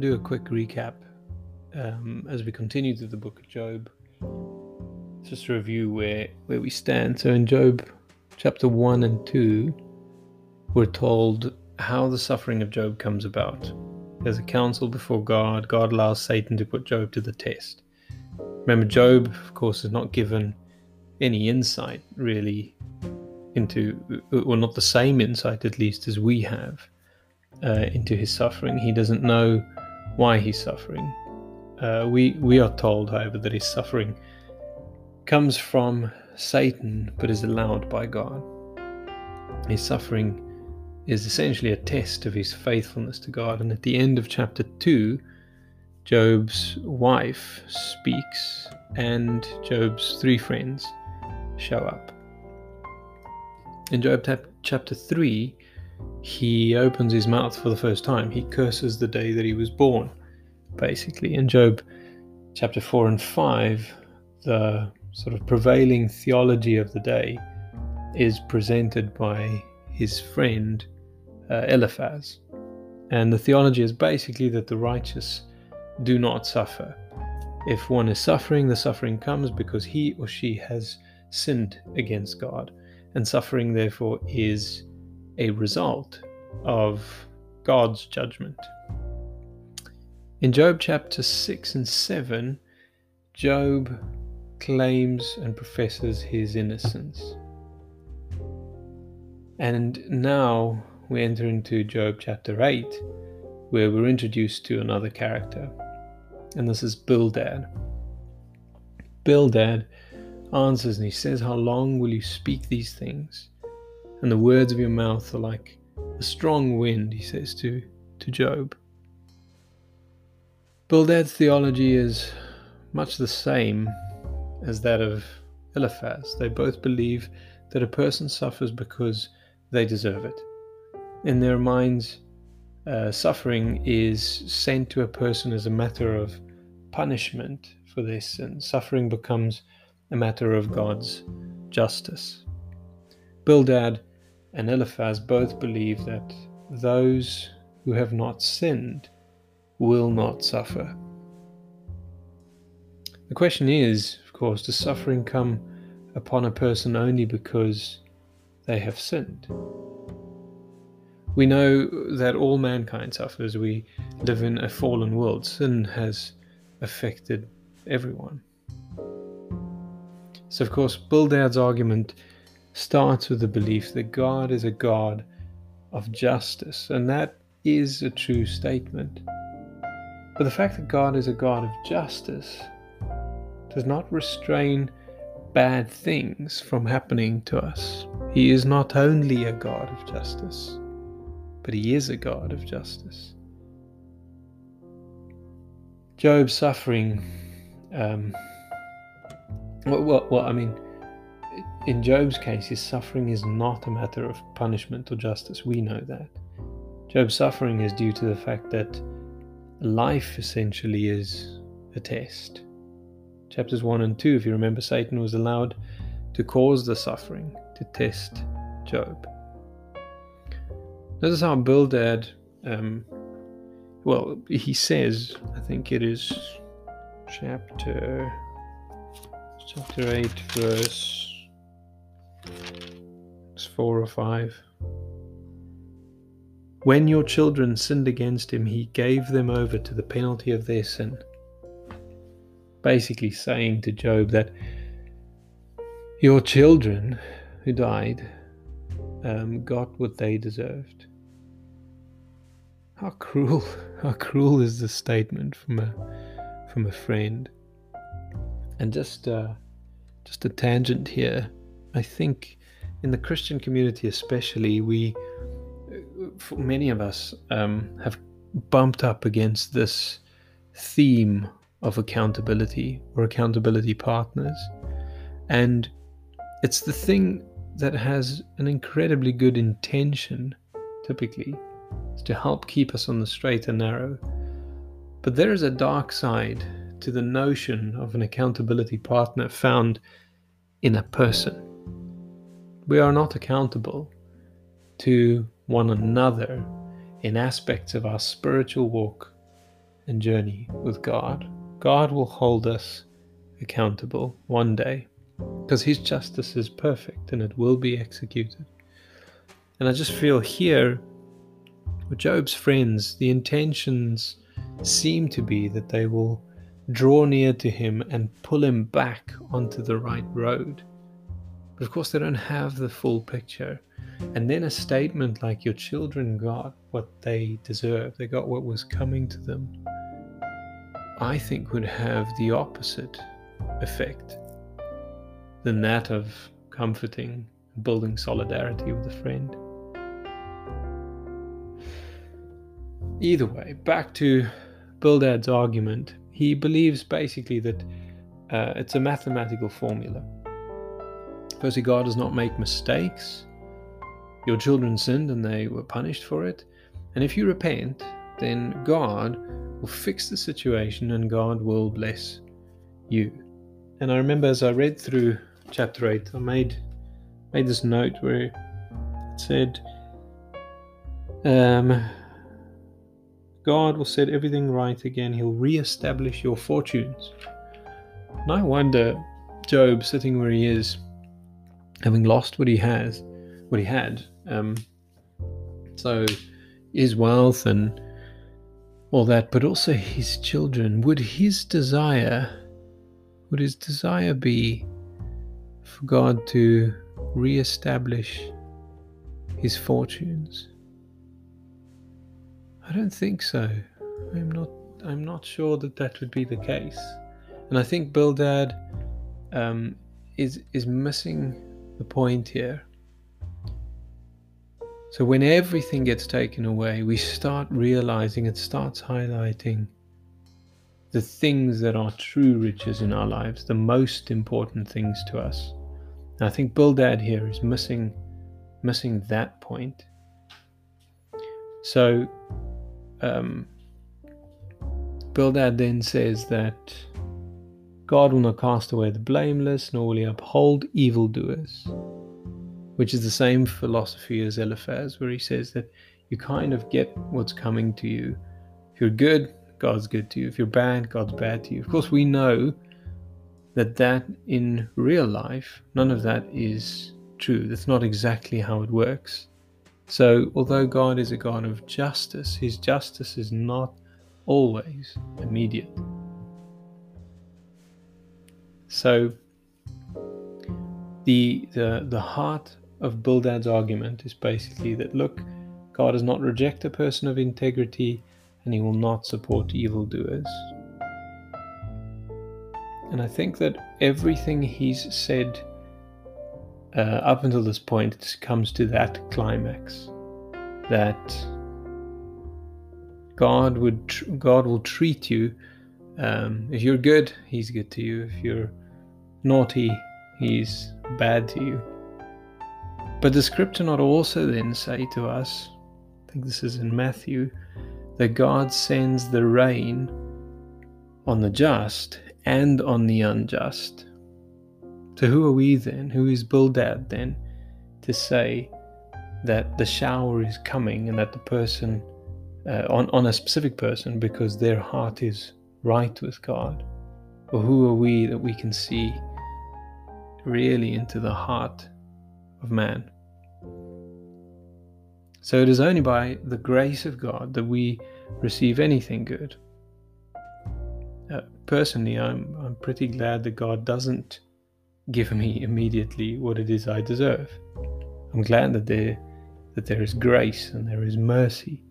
Do a quick recap um, as we continue through the book of Job. Just to review where, where we stand. So, in Job chapter 1 and 2, we're told how the suffering of Job comes about. There's a council before God. God allows Satan to put Job to the test. Remember, Job, of course, is not given any insight really into, or not the same insight at least as we have uh, into his suffering. He doesn't know why he's suffering. Uh, we we are told, however, that his suffering comes from Satan, but is allowed by God. His suffering is essentially a test of his faithfulness to God. And at the end of chapter two, Job's wife speaks, and Job's three friends show up. In Job chapter 3, he opens his mouth for the first time. He curses the day that he was born, basically. In Job chapter 4 and 5, the sort of prevailing theology of the day is presented by his friend uh, Eliphaz. And the theology is basically that the righteous do not suffer. If one is suffering, the suffering comes because he or she has sinned against God. And suffering, therefore, is a result of God's judgment. In Job chapter 6 and 7, Job claims and professes his innocence. And now we enter into Job chapter 8, where we're introduced to another character, and this is Bildad. Bildad answers and he says, How long will you speak these things? and the words of your mouth are like a strong wind, he says to, to Job. Bildad's theology is much the same as that of Eliphaz. They both believe that a person suffers because they deserve it. In their minds, uh, suffering is sent to a person as a matter of punishment for their sin. Suffering becomes a matter of God's justice. Bildad and Eliphaz both believe that those who have not sinned will not suffer. The question is, of course, does suffering come upon a person only because they have sinned? We know that all mankind suffers. We live in a fallen world. Sin has affected everyone. So, of course, Bildad's argument starts with the belief that God is a God of justice, and that is a true statement. But the fact that God is a God of justice does not restrain bad things from happening to us. He is not only a God of justice, but He is a God of justice. Job's suffering, um, well, well, well I mean, in Job's case, his suffering is not a matter of punishment or justice. We know that. Job's suffering is due to the fact that life essentially is a test. Chapters 1 and 2, if you remember, Satan was allowed to cause the suffering to test Job. Notice how Bildad, um, well, he says, I think it is chapter chapter 8, verse it's four or five. When your children sinned against him, he gave them over to the penalty of their sin. Basically, saying to Job that your children who died um, got what they deserved. How cruel! How cruel is this statement from a from a friend? And just uh, just a tangent here. I think in the Christian community, especially, we, many of us, um, have bumped up against this theme of accountability or accountability partners. And it's the thing that has an incredibly good intention, typically, to help keep us on the straight and narrow. But there is a dark side to the notion of an accountability partner found in a person we are not accountable to one another in aspects of our spiritual walk and journey with God. God will hold us accountable one day because His justice is perfect and it will be executed. And I just feel here with Job's friends, the intentions seem to be that they will draw near to him and pull him back onto the right road. But of course, they don't have the full picture. And then a statement like, Your children got what they deserve, they got what was coming to them, I think would have the opposite effect than that of comforting, building solidarity with a friend. Either way, back to Bildad's argument. He believes basically that uh, it's a mathematical formula. Firstly, God does not make mistakes. Your children sinned and they were punished for it. And if you repent, then God will fix the situation and God will bless you. And I remember as I read through chapter 8, I made made this note where it said, um, God will set everything right again. He'll re-establish your fortunes. And I wonder, Job sitting where he is, having lost what he has, what he had, um, so his wealth and all that, but also his children. Would his desire, would his desire be for God to re-establish his fortunes? I don't think so. I'm not. I'm not sure that that would be the case, and I think Bildad um, is is missing the point here. So when everything gets taken away, we start realizing it starts highlighting the things that are true riches in our lives, the most important things to us. And I think Bildad here is missing missing that point. So um, Bildad then says that God will not cast away the blameless, nor will he uphold evildoers, which is the same philosophy as Eliphaz, where he says that you kind of get what's coming to you. If you're good, God's good to you. If you're bad, God's bad to you. Of course, we know that that in real life, none of that is true. That's not exactly how it works. So, although God is a God of justice, his justice is not always immediate. So, the, the, the heart of Bildad's argument is basically that look, God does not reject a person of integrity and he will not support evildoers. And I think that everything he's said uh, up until this point, comes to that climax that God would God will treat you. Um, if you're good, He's good to you. If you're naughty, He's bad to you. But the scripture not also then say to us, I think this is in Matthew, that God sends the rain on the just and on the unjust. So who are we then? Who is Bildad then to say that the shower is coming and that the person uh, on, on a specific person because their heart is right with God? Or who are we that we can see really into the heart of man? So it is only by the grace of God that we receive anything good. Uh, personally, I'm I'm pretty glad that God doesn't give me immediately what it is I deserve. I'm glad that there that there is grace and there is mercy.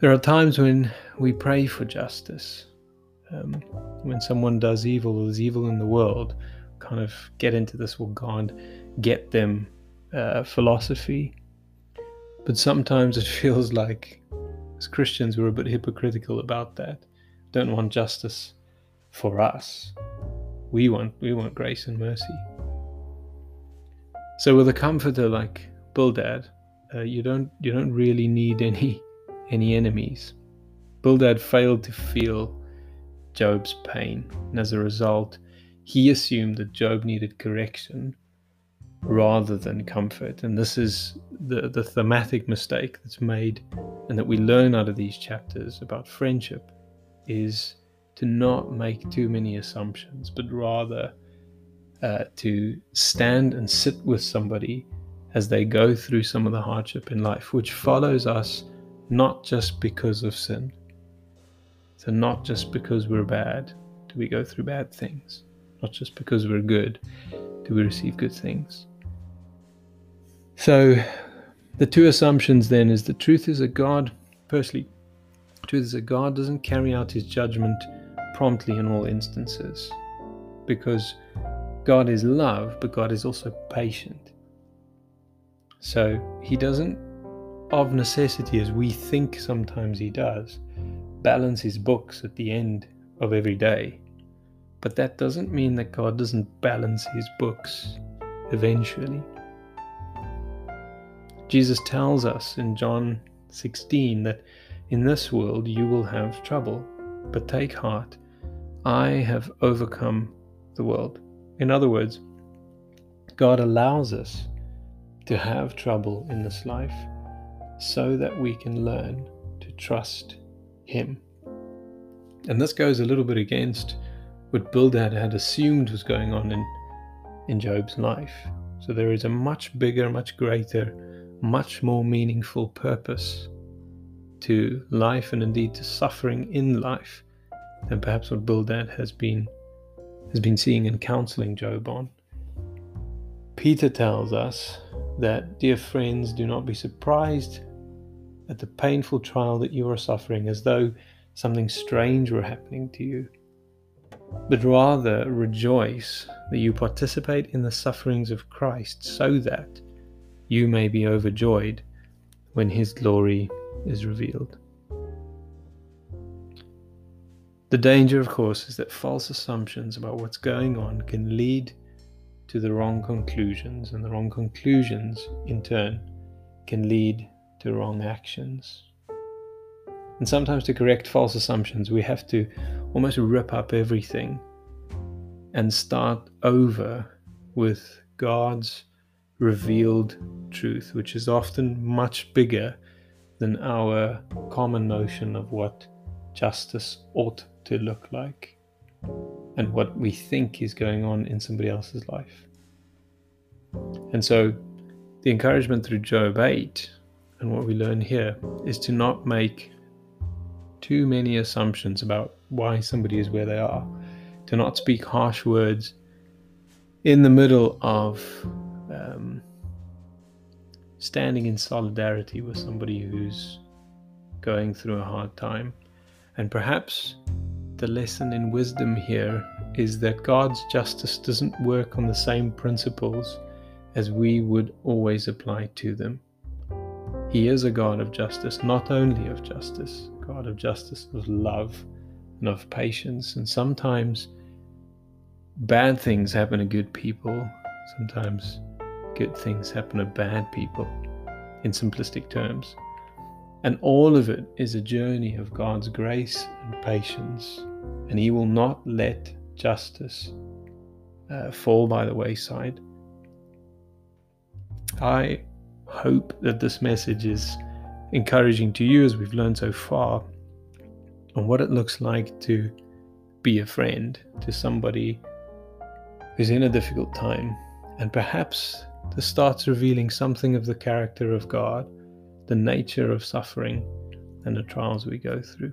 There are times when we pray for justice. Um, when someone does evil or there's evil in the world, kind of get into this, well, God, get them uh, philosophy. But sometimes it feels like, as Christians, we're a bit hypocritical about that. Don't want justice for us. We want we want grace and mercy. So with a comforter like Bildad, uh, you don't you don't really need any any enemies. Bildad failed to feel Job's pain, and as a result, he assumed that Job needed correction rather than comfort. And this is the, the thematic mistake that's made and that we learn out of these chapters about friendship is to not make too many assumptions, but rather uh, to stand and sit with somebody as they go through some of the hardship in life, which follows us not just because of sin. So, not just because we're bad do we go through bad things, not just because we're good do we receive good things. So, the two assumptions then is the truth is that God, firstly, truth is that God doesn't carry out his judgment promptly in all instances because God is love, but God is also patient. So he doesn't, of necessity, as we think sometimes he does, balance his books at the end of every day. But that doesn't mean that God doesn't balance his books eventually. Jesus tells us in John 16 that in this world you will have trouble, but take heart, I have overcome the world. In other words, God allows us to have trouble in this life so that we can learn to trust Him. And this goes a little bit against what Bildad had assumed was going on in, in Job's life. So there is a much bigger, much greater, much more meaningful purpose to life and indeed to suffering in life than perhaps what Bildad has been has been seeing and counseling Job on. Peter tells us that, dear friends, do not be surprised at the painful trial that you are suffering as though something strange were happening to you, but rather rejoice that you participate in the sufferings of Christ so that you may be overjoyed when his glory is revealed. The danger, of course, is that false assumptions about what's going on can lead to the wrong conclusions, and the wrong conclusions, in turn, can lead to wrong actions. And sometimes to correct false assumptions, we have to almost rip up everything and start over with God's revealed truth, which is often much bigger than our common notion of what justice ought to look like and what we think is going on in somebody else's life. And so, the encouragement through Job 8 and what we learn here is to not make too many assumptions about why somebody is where they are, to not speak harsh words in the middle of um, standing in solidarity with somebody who's going through a hard time. And perhaps the lesson in wisdom here is that God's justice doesn't work on the same principles as we would always apply to them. He is a God of justice, not only of justice, God of justice, of love, and of patience. And sometimes bad things happen to good people, sometimes good things happen to bad people, in simplistic terms. And all of it is a journey of God's grace and patience. And He will not let justice uh, fall by the wayside. I hope that this message is encouraging to you as we've learned so far on what it looks like to be a friend to somebody who's in a difficult time and perhaps this starts revealing something of the character of God the nature of suffering and the trials we go through.